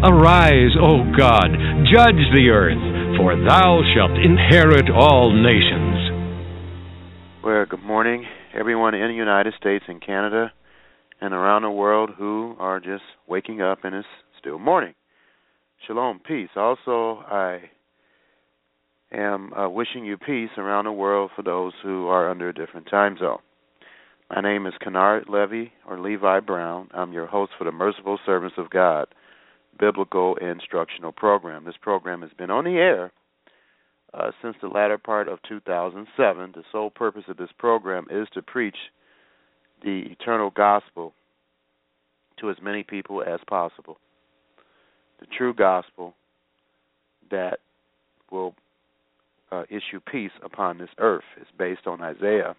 Arise, O God, judge the earth, for thou shalt inherit all nations. Well, good morning, everyone in the United States and Canada and around the world who are just waking up and it's still morning. Shalom, peace. Also, I am uh, wishing you peace around the world for those who are under a different time zone. My name is Kennard Levy or Levi Brown. I'm your host for the Merciful Servants of God biblical instructional program. This program has been on the air uh, since the latter part of 2007. The sole purpose of this program is to preach the eternal gospel to as many people as possible. The true gospel that will uh, issue peace upon this earth is based on Isaiah,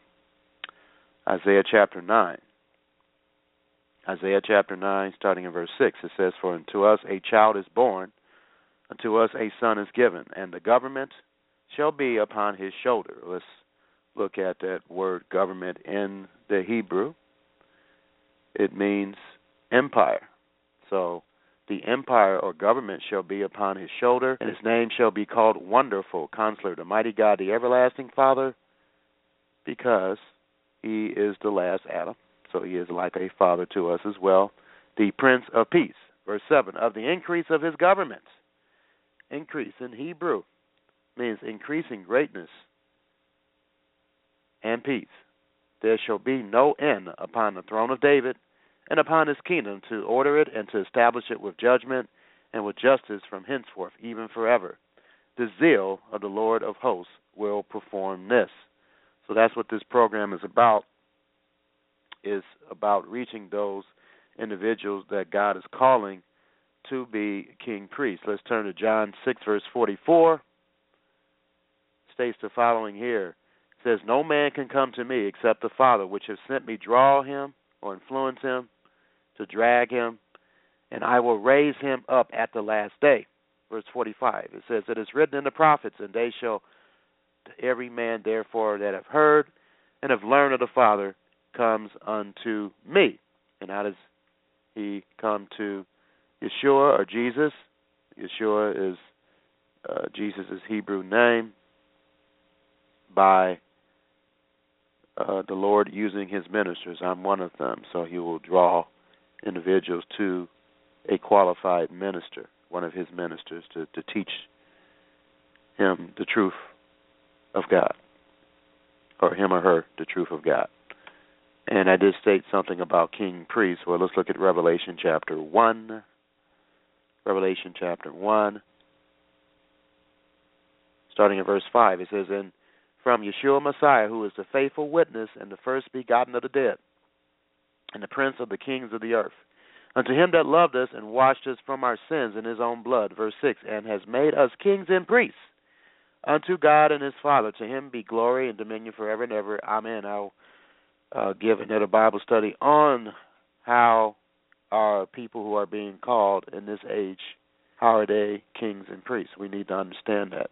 Isaiah chapter 9. Isaiah chapter 9, starting in verse 6, it says, For unto us a child is born, unto us a son is given, and the government shall be upon his shoulder. Let's look at that word government in the Hebrew. It means empire. So the empire or government shall be upon his shoulder, and his name shall be called Wonderful Counselor, the Mighty God, the Everlasting Father, because he is the last Adam so he is like a father to us as well. The Prince of Peace, verse 7, of the increase of his government. Increase in Hebrew means increasing greatness and peace. There shall be no end upon the throne of David and upon his kingdom to order it and to establish it with judgment and with justice from henceforth, even forever. The zeal of the Lord of hosts will perform this. So that's what this program is about is about reaching those individuals that God is calling to be king priests. Let's turn to John 6, verse 44. States the following here. It says, No man can come to me except the Father, which has sent me, draw him or influence him, to drag him, and I will raise him up at the last day. Verse 45. It says, It is written in the prophets, and they shall, to every man therefore that have heard and have learned of the Father, comes unto me. And how does he come to Yeshua or Jesus? Yeshua is uh, Jesus' Hebrew name by uh, the Lord using his ministers. I'm one of them, so he will draw individuals to a qualified minister, one of his ministers, to, to teach him the truth of God, or him or her the truth of God. And I did state something about king priests. Well, let's look at Revelation chapter 1. Revelation chapter 1. Starting in verse 5, it says, And from Yeshua Messiah, who is the faithful witness and the first begotten of the dead, and the prince of the kings of the earth, unto him that loved us and washed us from our sins in his own blood, verse 6, and has made us kings and priests unto God and his Father. To him be glory and dominion forever and ever. Amen. I'll uh, give another Bible study on how our people who are being called in this age, how are they kings and priests? We need to understand that.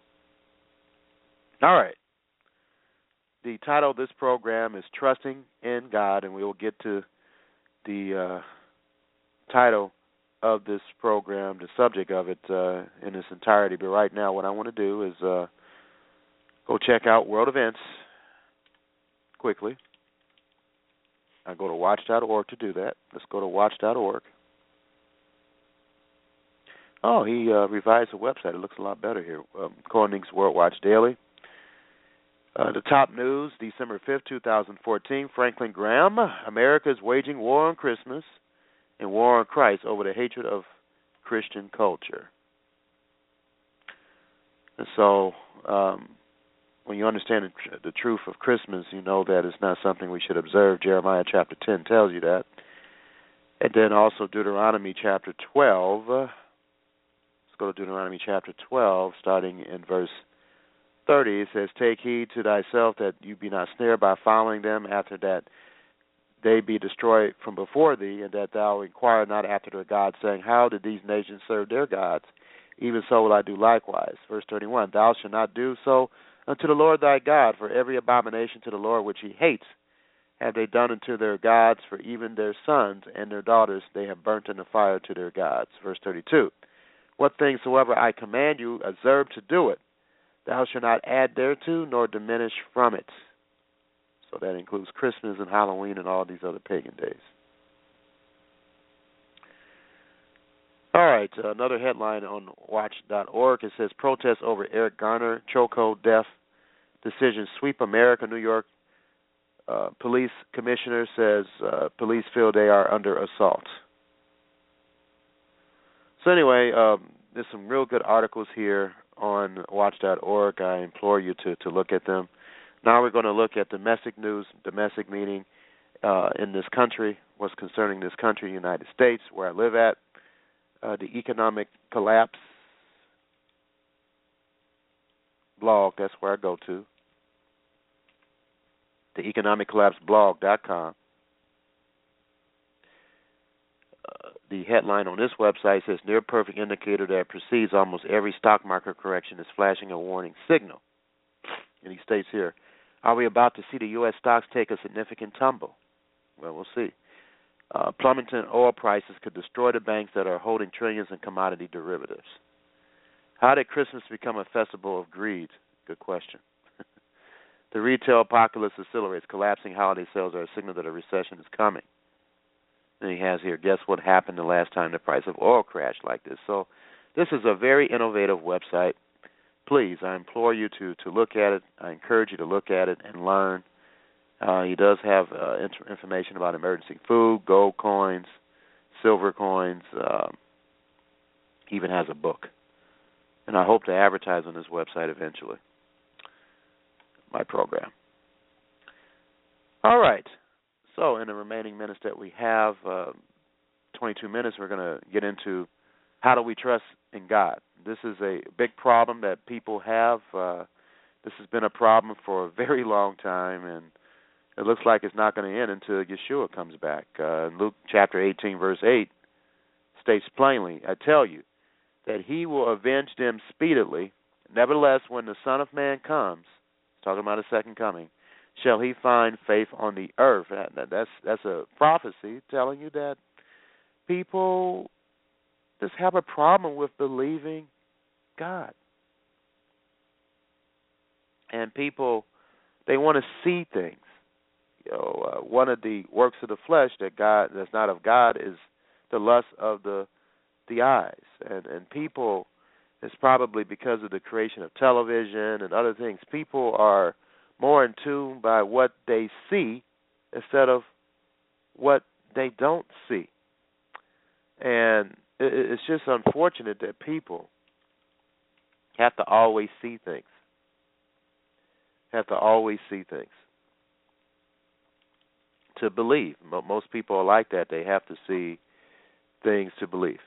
All right. The title of this program is Trusting in God, and we will get to the uh, title of this program, the subject of it uh, in its entirety. But right now, what I want to do is uh, go check out world events quickly. I go to watch.org to do that. Let's go to watch.org. Oh, he uh, revised the website. It looks a lot better here. Um, World Watch Daily. Uh, the top news, December 5th, 2014. Franklin Graham, America is waging war on Christmas and war on Christ over the hatred of Christian culture. And so, um, when you understand the, tr- the truth of Christmas, you know that it's not something we should observe. Jeremiah chapter 10 tells you that. And then also Deuteronomy chapter 12. Uh, let's go to Deuteronomy chapter 12, starting in verse 30. It says, Take heed to thyself that you be not snared by following them after that they be destroyed from before thee, and that thou inquire not after their gods, saying, How did these nations serve their gods? Even so will I do likewise. Verse 31 Thou shalt not do so unto the Lord thy God, for every abomination to the Lord which he hates have they done unto their gods, for even their sons and their daughters they have burnt in the fire to their gods. Verse 32 What things soever I command you, observe to do it. Thou shalt not add thereto, nor diminish from it. So that includes Christmas and Halloween and all these other pagan days. All right, uh, another headline on Watch.org. It says protests over Eric Garner chokehold death decision sweep America. New York uh, police commissioner says uh, police feel they are under assault. So anyway, um, there's some real good articles here on Watch.org. I implore you to to look at them. Now we're going to look at domestic news, domestic meaning uh, in this country, what's concerning this country, United States, where I live at, uh, the economic collapse blog. That's where I go to. The economic collapse blog.com. Uh, the headline on this website says near perfect indicator that precedes almost every stock market correction is flashing a warning signal. And he states here, are we about to see the U.S. stocks take a significant tumble? Well, we'll see. Uh, plummeting oil prices could destroy the banks that are holding trillions in commodity derivatives. How did Christmas become a festival of greed? Good question. The retail apocalypse accelerates. Collapsing holiday sales are a signal that a recession is coming. And he has here, guess what happened the last time the price of oil crashed like this? So, this is a very innovative website. Please, I implore you to to look at it. I encourage you to look at it and learn. Uh, he does have uh, information about emergency food, gold coins, silver coins. Um, he even has a book, and I hope to advertise on his website eventually. My program. All right. So, in the remaining minutes that we have, uh, 22 minutes, we're going to get into how do we trust in God. This is a big problem that people have. Uh, this has been a problem for a very long time, and it looks like it's not going to end until Yeshua comes back. Uh, Luke chapter 18, verse 8 states plainly, I tell you, that he will avenge them speedily. Nevertheless, when the Son of Man comes, talking about a second coming, shall he find faith on the earth? That's that's a prophecy telling you that people just have a problem with believing God. And people, they want to see things. You know, uh, one of the works of the flesh that God that's not of God is the lust of the the eyes, and and people. It's probably because of the creation of television and other things. People are more in tune by what they see instead of what they don't see. And it's just unfortunate that people have to always see things. Have to always see things. To believe. Most people are like that. They have to see things to believe.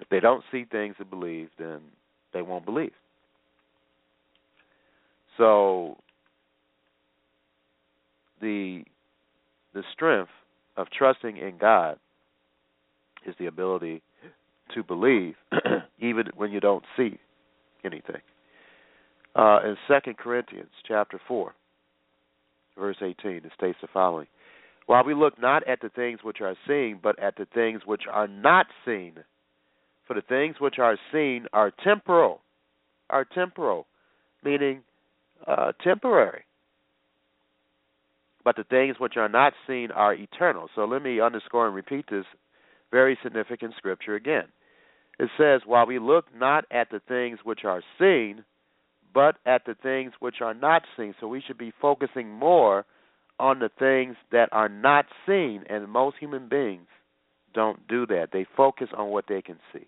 If they don't see things to believe, then they won't believe. So the the strength of trusting in God is the ability to believe even when you don't see anything. Uh, in Second Corinthians chapter four, verse eighteen, it states the following: While we look not at the things which are seen, but at the things which are not seen. For the things which are seen are temporal, are temporal, meaning uh, temporary. But the things which are not seen are eternal. So let me underscore and repeat this very significant scripture again. It says, While we look not at the things which are seen, but at the things which are not seen. So we should be focusing more on the things that are not seen, and most human beings don't do that. They focus on what they can see.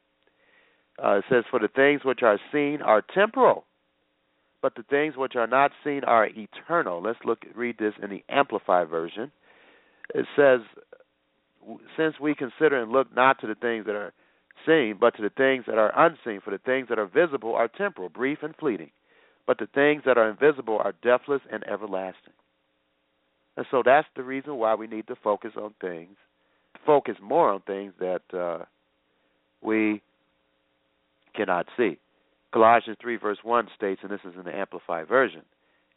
Uh, it says, For the things which are seen are temporal, but the things which are not seen are eternal. Let's look read this in the Amplified version. It says, Since we consider and look not to the things that are seen, but to the things that are unseen, for the things that are visible are temporal, brief, and fleeting, but the things that are invisible are deathless and everlasting. And so that's the reason why we need to focus on things, focus more on things that uh, we cannot see. Colossians 3, verse 1 states, and this is in the Amplified Version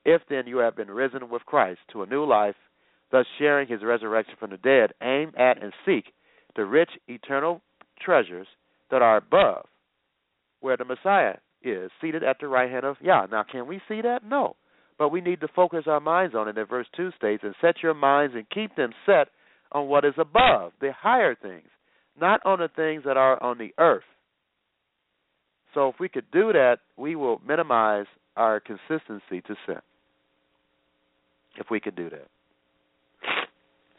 If then you have been risen with Christ to a new life, thus sharing his resurrection from the dead, aim at and seek the rich eternal treasures that are above, where the Messiah is, seated at the right hand of Yah. Now, can we see that? No. But we need to focus our minds on it. And verse 2 states, And set your minds and keep them set on what is above, the higher things, not on the things that are on the earth. So if we could do that, we will minimize our consistency to sin. If we could do that.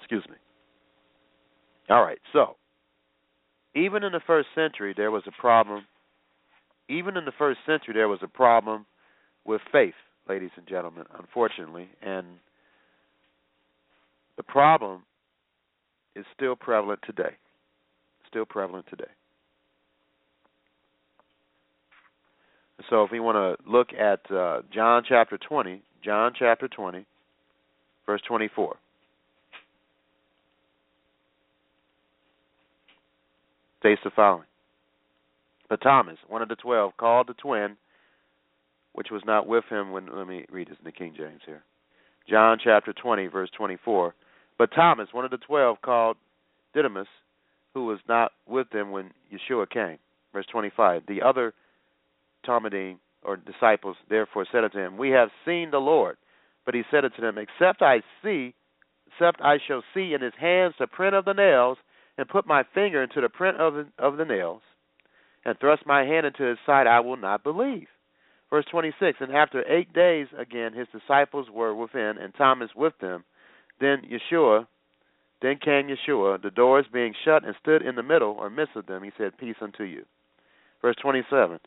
Excuse me. All right, so even in the first century, there was a problem. Even in the first century, there was a problem with faith, ladies and gentlemen, unfortunately. And the problem is still prevalent today. Still prevalent today. So if we want to look at uh, John chapter 20, John chapter 20, verse 24. states the following But Thomas, one of the twelve, called the twin, which was not with him when. Let me read this in the King James here. John chapter 20, verse 24. But Thomas, one of the twelve, called Didymus, who was not with them when Yeshua came. Verse 25. The other Talmidim, or disciples, therefore said unto him, We have seen the Lord. But he said unto them, Except I see, except I shall see in his hands the print of the nails, and put my finger into the print of the, of the nails, and thrust my hand into his side, I will not believe. Verse 26 And after eight days again his disciples were within, and Thomas with them. Then Yeshua, then came Yeshua, the doors being shut, and stood in the middle or midst of them. He said, Peace unto you. Verse 27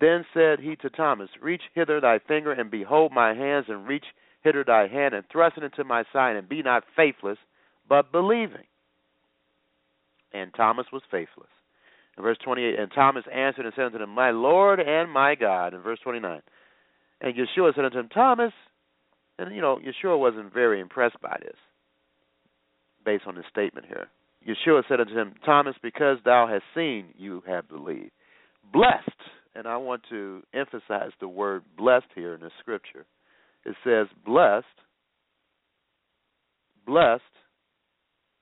Then said he to Thomas, Reach hither thy finger, and behold my hands, and reach hither thy hand, and thrust it into my side, and be not faithless, but believing and Thomas was faithless. In verse 28, and Thomas answered and said unto him, My Lord and my God. In verse 29, and Yeshua said unto him, Thomas, and you know, Yeshua wasn't very impressed by this, based on his statement here. Yeshua said unto him, Thomas, because thou hast seen, you have believed. Blessed, and I want to emphasize the word blessed here in the scripture. It says, blessed, blessed,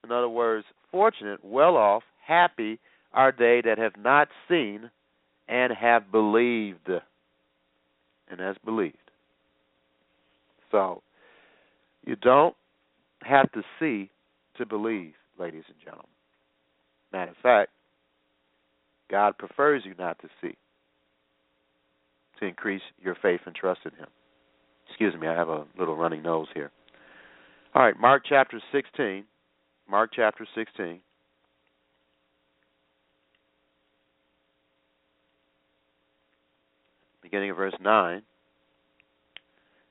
in other words, fortunate, well off, happy are they that have not seen and have believed. And has believed. So, you don't have to see to believe, ladies and gentlemen. Matter of fact, God prefers you not to see to increase your faith and trust in Him. Excuse me, I have a little running nose here. All right, Mark chapter 16. Mark chapter 16. Beginning of verse 9. It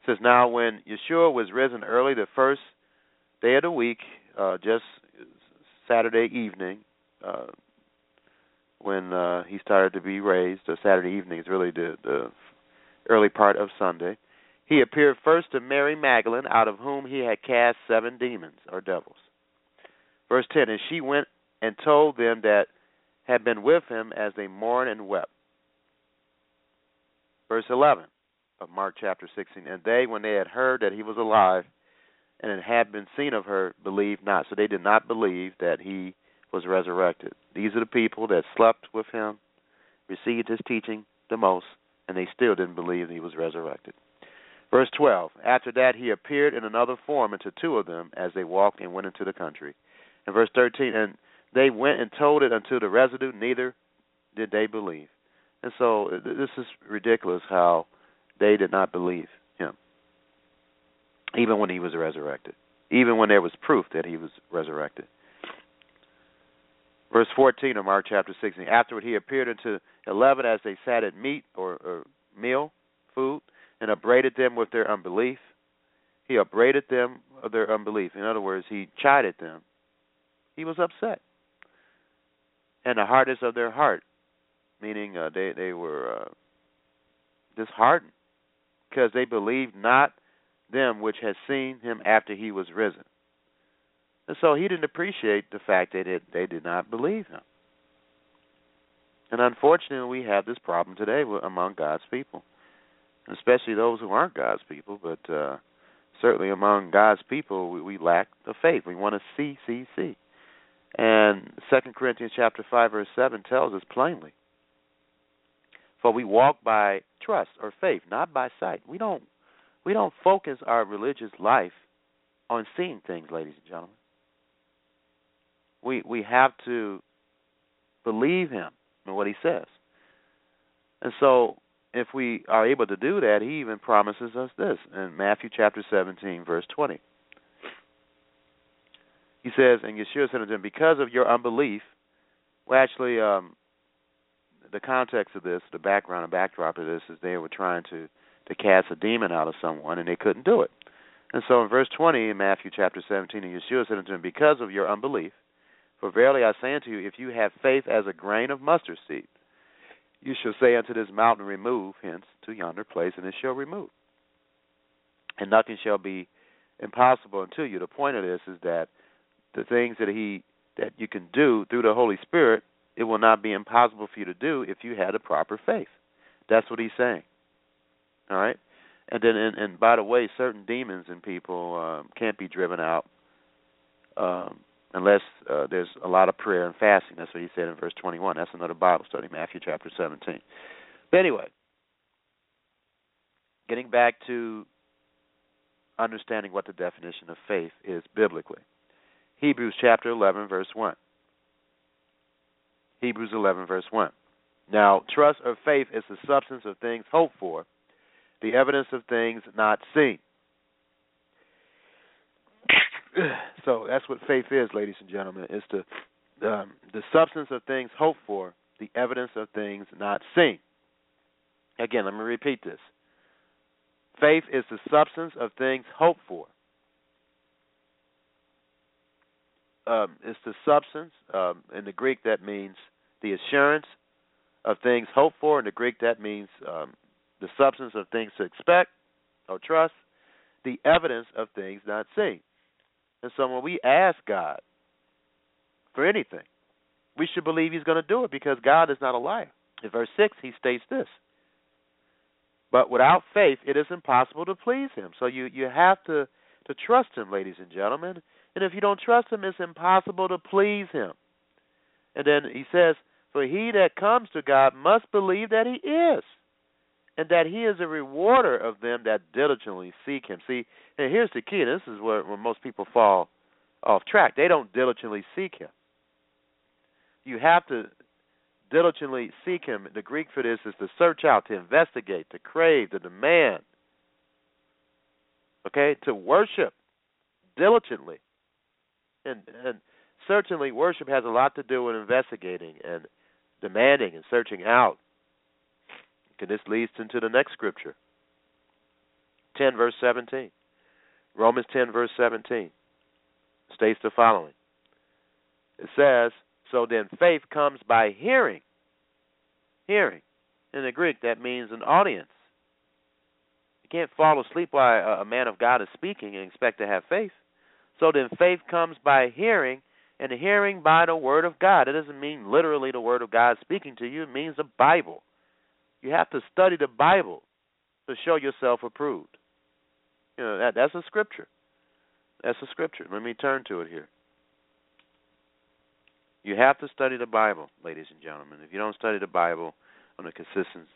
says, Now when Yeshua was risen early the first day of the week, uh, just Saturday evening, uh, when uh, he started to be raised, or Saturday evening is really the, the early part of Sunday, he appeared first to Mary Magdalene, out of whom he had cast seven demons, or devils. Verse 10 And she went and told them that had been with him as they mourned and wept. Verse 11 of Mark chapter 16 And they, when they had heard that he was alive and it had been seen of her, believed not. So they did not believe that he was resurrected. These are the people that slept with him, received his teaching the most, and they still didn't believe he was resurrected. Verse 12 After that, he appeared in another form unto two of them as they walked and went into the country. And verse 13, and they went and told it unto the residue, neither did they believe? And so this is ridiculous how they did not believe him, even when he was resurrected, even when there was proof that he was resurrected. Verse 14 of Mark chapter 16. Afterward, he appeared unto eleven as they sat at meat or, or meal, food, and upbraided them with their unbelief. He upbraided them of their unbelief. In other words, he chided them. He was upset. And the hardness of their heart, meaning uh, they they were uh, disheartened because they believed not them which had seen him after he was risen. And so he didn't appreciate the fact that it, they did not believe him. And unfortunately, we have this problem today among God's people, especially those who aren't God's people. But uh, certainly among God's people, we, we lack the faith. We want to see, see, see. And Second Corinthians chapter five verse seven tells us plainly, "For we walk by trust or faith, not by sight." We don't we don't focus our religious life on seeing things, ladies and gentlemen. We we have to believe him and what he says. And so if we are able to do that, he even promises us this in Matthew chapter 17 verse 20. He says, and Yeshua said unto them, because of your unbelief, well actually um the context of this, the background and backdrop of this is they were trying to to cast a demon out of someone and they couldn't do it. And so in verse 20 in Matthew chapter 17, and Yeshua said unto them, Because of your unbelief, for verily I say unto you, if you have faith as a grain of mustard seed, you shall say unto this mountain, Remove hence to yonder place, and it shall remove. And nothing shall be impossible unto you. The point of this is that the things that he that you can do through the Holy Spirit, it will not be impossible for you to do if you had a proper faith. That's what he's saying. All right, and then and, and by the way, certain demons in people um, can't be driven out um, unless uh, there's a lot of prayer and fasting. That's what he said in verse 21. That's another Bible study, Matthew chapter 17. But anyway, getting back to understanding what the definition of faith is biblically. Hebrews chapter 11, verse 1. Hebrews 11, verse 1. Now, trust or faith is the substance of things hoped for, the evidence of things not seen. so that's what faith is, ladies and gentlemen. It's the um, the substance of things hoped for, the evidence of things not seen. Again, let me repeat this. Faith is the substance of things hoped for. Um, it's the substance. Um, in the Greek, that means the assurance of things hoped for. In the Greek, that means um, the substance of things to expect or trust. The evidence of things not seen. And so when we ask God for anything, we should believe He's going to do it because God is not a liar. In verse 6, He states this But without faith, it is impossible to please Him. So you, you have to, to trust Him, ladies and gentlemen. And if you don't trust Him, it's impossible to please Him. And then He says, For he that comes to God must believe that He is and that he is a rewarder of them that diligently seek him. See, and here's the key, this is where, where most people fall off track. They don't diligently seek him. You have to diligently seek him. The Greek for this is to search out, to investigate, to crave, to demand. Okay, to worship diligently. And and certainly worship has a lot to do with investigating and demanding and searching out and this leads into the next scripture 10, verse 17. Romans 10, verse 17 states the following It says, So then faith comes by hearing. Hearing. In the Greek, that means an audience. You can't fall asleep while a man of God is speaking and expect to have faith. So then faith comes by hearing, and hearing by the Word of God. It doesn't mean literally the Word of God speaking to you, it means the Bible. You have to study the Bible to show yourself approved. You know that that's a scripture. That's a scripture. Let me turn to it here. You have to study the Bible, ladies and gentlemen. If you don't study the Bible on a consistent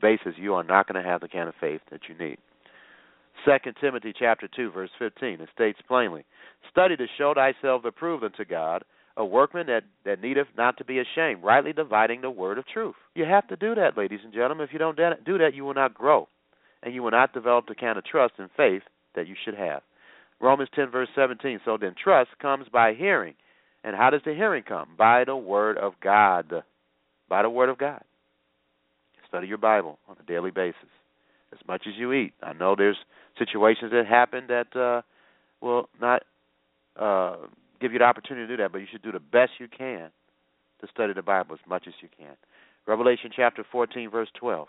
basis, you are not going to have the kind of faith that you need. Second Timothy chapter two, verse fifteen, it states plainly, Study to show thyself approved unto God, a workman that, that needeth not to be ashamed, rightly dividing the word of truth. You have to do that, ladies and gentlemen. If you don't do that, you will not grow, and you will not develop the kind of trust and faith that you should have. Romans 10, verse 17. So then, trust comes by hearing. And how does the hearing come? By the word of God. By the word of God. Study your Bible on a daily basis, as much as you eat. I know there's situations that happen that uh, will not uh, give you the opportunity to do that, but you should do the best you can to study the Bible as much as you can. Revelation chapter 14, verse 12.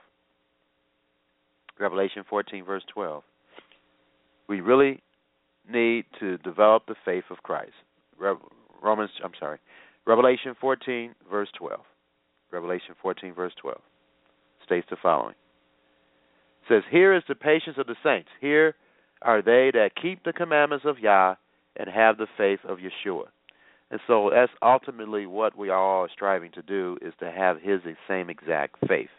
Revelation 14, verse 12. We really need to develop the faith of Christ. Romans, I'm sorry, Revelation 14, verse 12. Revelation 14, verse 12 states the following. It says, Here is the patience of the saints. Here are they that keep the commandments of Yah and have the faith of Yeshua. And so that's ultimately what we all are striving to do is to have his same exact faith.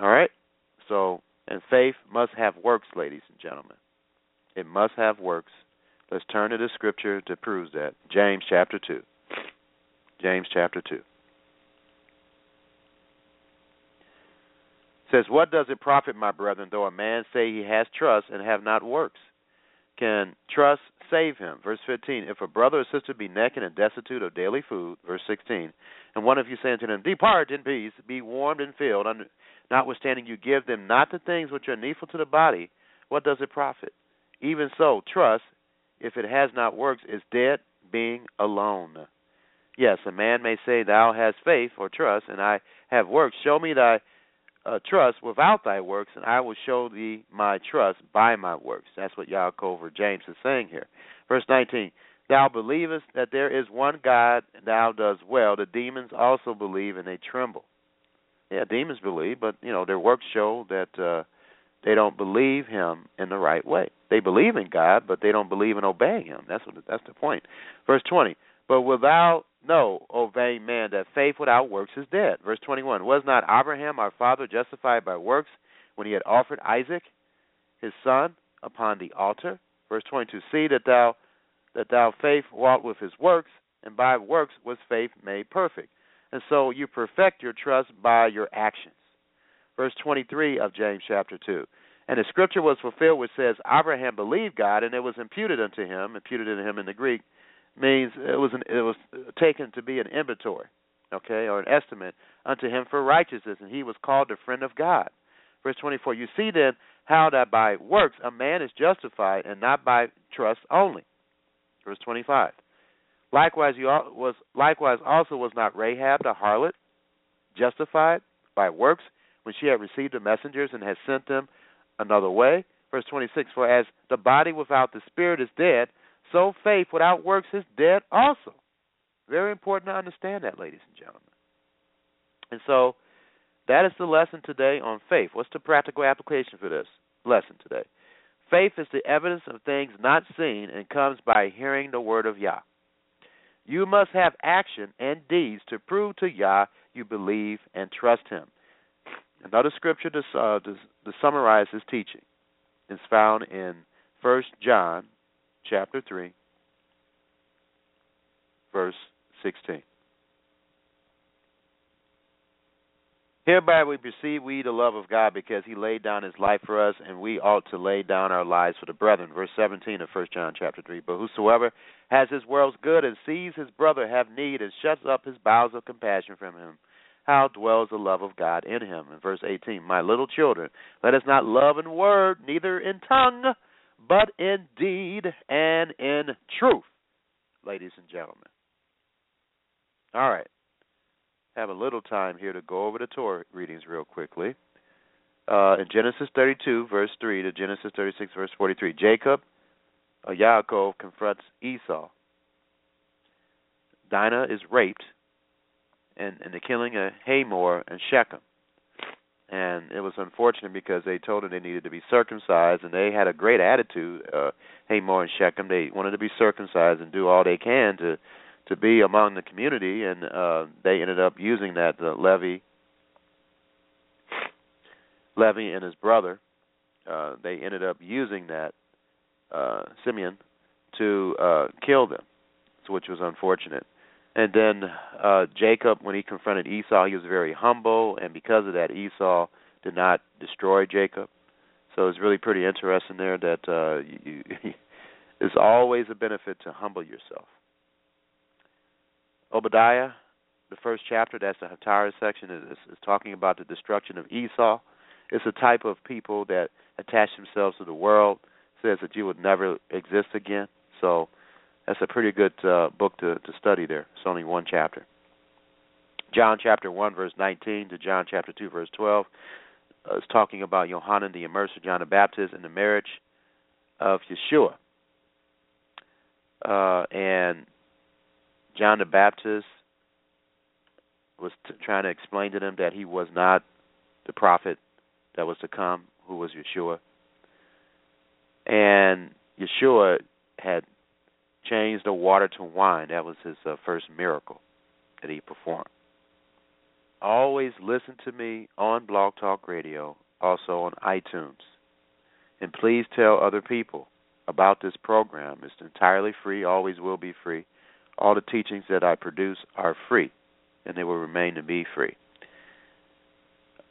All right? So, and faith must have works, ladies and gentlemen. It must have works. Let's turn to the scripture that proves that. James chapter 2. James chapter 2. says, What does it profit, my brethren, though a man say he has trust and have not works? Can trust save him? Verse 15 If a brother or sister be naked and destitute of daily food, verse 16, and one of you say unto them, Depart in peace, be warmed and filled, notwithstanding you give them not the things which are needful to the body, what does it profit? Even so, trust, if it has not works, is dead, being alone. Yes, a man may say, Thou hast faith or trust, and I have works. Show me thy uh, trust without thy works, and I will show thee my trust by my works. That's what Yaakov James is saying here. Verse 19 Thou believest that there is one God, and thou dost well. The demons also believe, and they tremble. Yeah, demons believe, but you know their works show that uh, they don't believe Him in the right way. They believe in God, but they don't believe in obeying Him. That's what that's the point. Verse 20 But without no, O vain man, that faith without works is dead. Verse 21 Was not Abraham our father justified by works when he had offered Isaac, his son, upon the altar? Verse 22 See that thou that thou faith walk with his works, and by works was faith made perfect. And so you perfect your trust by your actions. Verse 23 of James chapter 2. And the scripture was fulfilled which says, Abraham believed God, and it was imputed unto him, imputed unto him in the Greek, means it was an, it was taken to be an inventory, okay, or an estimate unto him for righteousness, and he was called the friend of God. Verse 24. You see then how that by works a man is justified, and not by trust only. Verse 25. Likewise, you was likewise also was not Rahab the harlot justified by works when she had received the messengers and had sent them another way. Verse 26. For as the body without the spirit is dead, so faith without works is dead also. Very important to understand that, ladies and gentlemen. And so that is the lesson today on faith. What's the practical application for this lesson today? Faith is the evidence of things not seen and comes by hearing the word of Yah. You must have action and deeds to prove to Yah you believe and trust Him. Another scripture to, uh, to, to summarize this teaching is found in First John chapter 3, verse 16. Hereby we perceive we the love of God because he laid down his life for us, and we ought to lay down our lives for the brethren. Verse 17 of 1 John chapter 3. But whosoever has his world's good and sees his brother have need and shuts up his bowels of compassion from him, how dwells the love of God in him? In verse 18, My little children, let us not love in word, neither in tongue, but in deed and in truth, ladies and gentlemen. All right. Have a little time here to go over the Torah readings real quickly. Uh, in Genesis 32, verse 3 to Genesis 36, verse 43, Jacob, uh, Yaakov confronts Esau. Dinah is raped, and, and the killing of Hamor and Shechem and it was unfortunate because they told her they needed to be circumcised, and they had a great attitude. Uh, Hamor and Shechem, they wanted to be circumcised and do all they can to to be among the community, and uh, they ended up using that. The Levi, Levi and his brother, uh, they ended up using that uh, Simeon to uh, kill them, which was unfortunate. And then uh, Jacob, when he confronted Esau, he was very humble, and because of that, Esau did not destroy Jacob. So it's really pretty interesting there that uh, you, it's always a benefit to humble yourself. Obadiah, the first chapter, that's the Haftarah section, is, is talking about the destruction of Esau. It's a type of people that attach themselves to the world, says that you would never exist again. So that's a pretty good uh, book to, to study there. It's only one chapter. John chapter 1, verse 19 to John chapter 2, verse 12 uh, is talking about Yohanan the Immerser, John the Baptist, and the marriage of Yeshua. Uh, and John the Baptist was t- trying to explain to them that he was not the prophet that was to come, who was Yeshua. And Yeshua had changed the water to wine. That was his uh, first miracle that he performed. Always listen to me on Blog Talk Radio, also on iTunes. And please tell other people about this program. It's entirely free, always will be free. All the teachings that I produce are free, and they will remain to be free.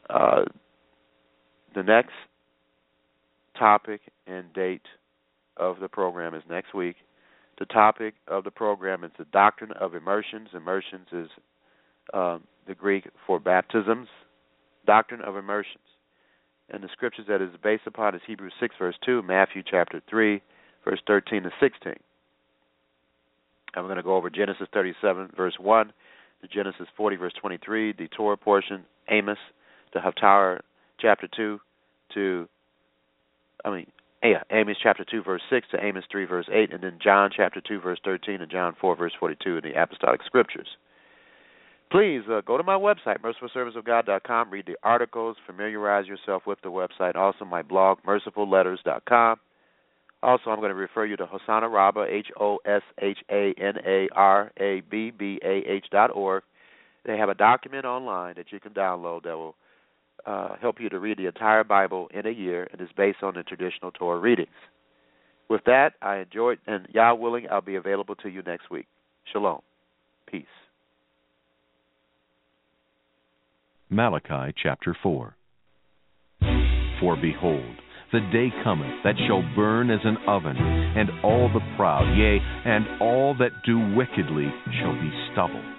Uh, the next topic and date of the program is next week. The topic of the program is the doctrine of immersions. Immersions is um, the Greek for baptisms. Doctrine of immersions. And the scriptures that is based upon is Hebrews 6, verse 2, Matthew chapter 3, verse 13 to 16. I'm going to go over Genesis 37, verse 1, to Genesis 40, verse 23, the Torah portion, Amos, the Haftarah chapter 2, to, I mean, yeah, Amos chapter 2, verse 6 to Amos 3, verse 8, and then John chapter 2, verse 13, and John 4, verse 42 in the Apostolic Scriptures. Please uh, go to my website, mercifulservantsofgod.com, read the articles, familiarize yourself with the website, also my blog, mercifulletters.com. Also, I'm going to refer you to Hoshana Rabbah, H O S H A N A R A B B A H dot org. They have a document online that you can download that will uh, help you to read the entire Bible in a year, and is based on the traditional Torah readings. With that, I enjoyed, and Yah willing, I'll be available to you next week. Shalom. Peace. Malachi chapter 4. For behold, the day cometh that shall burn as an oven, and all the proud, yea, and all that do wickedly shall be stubble.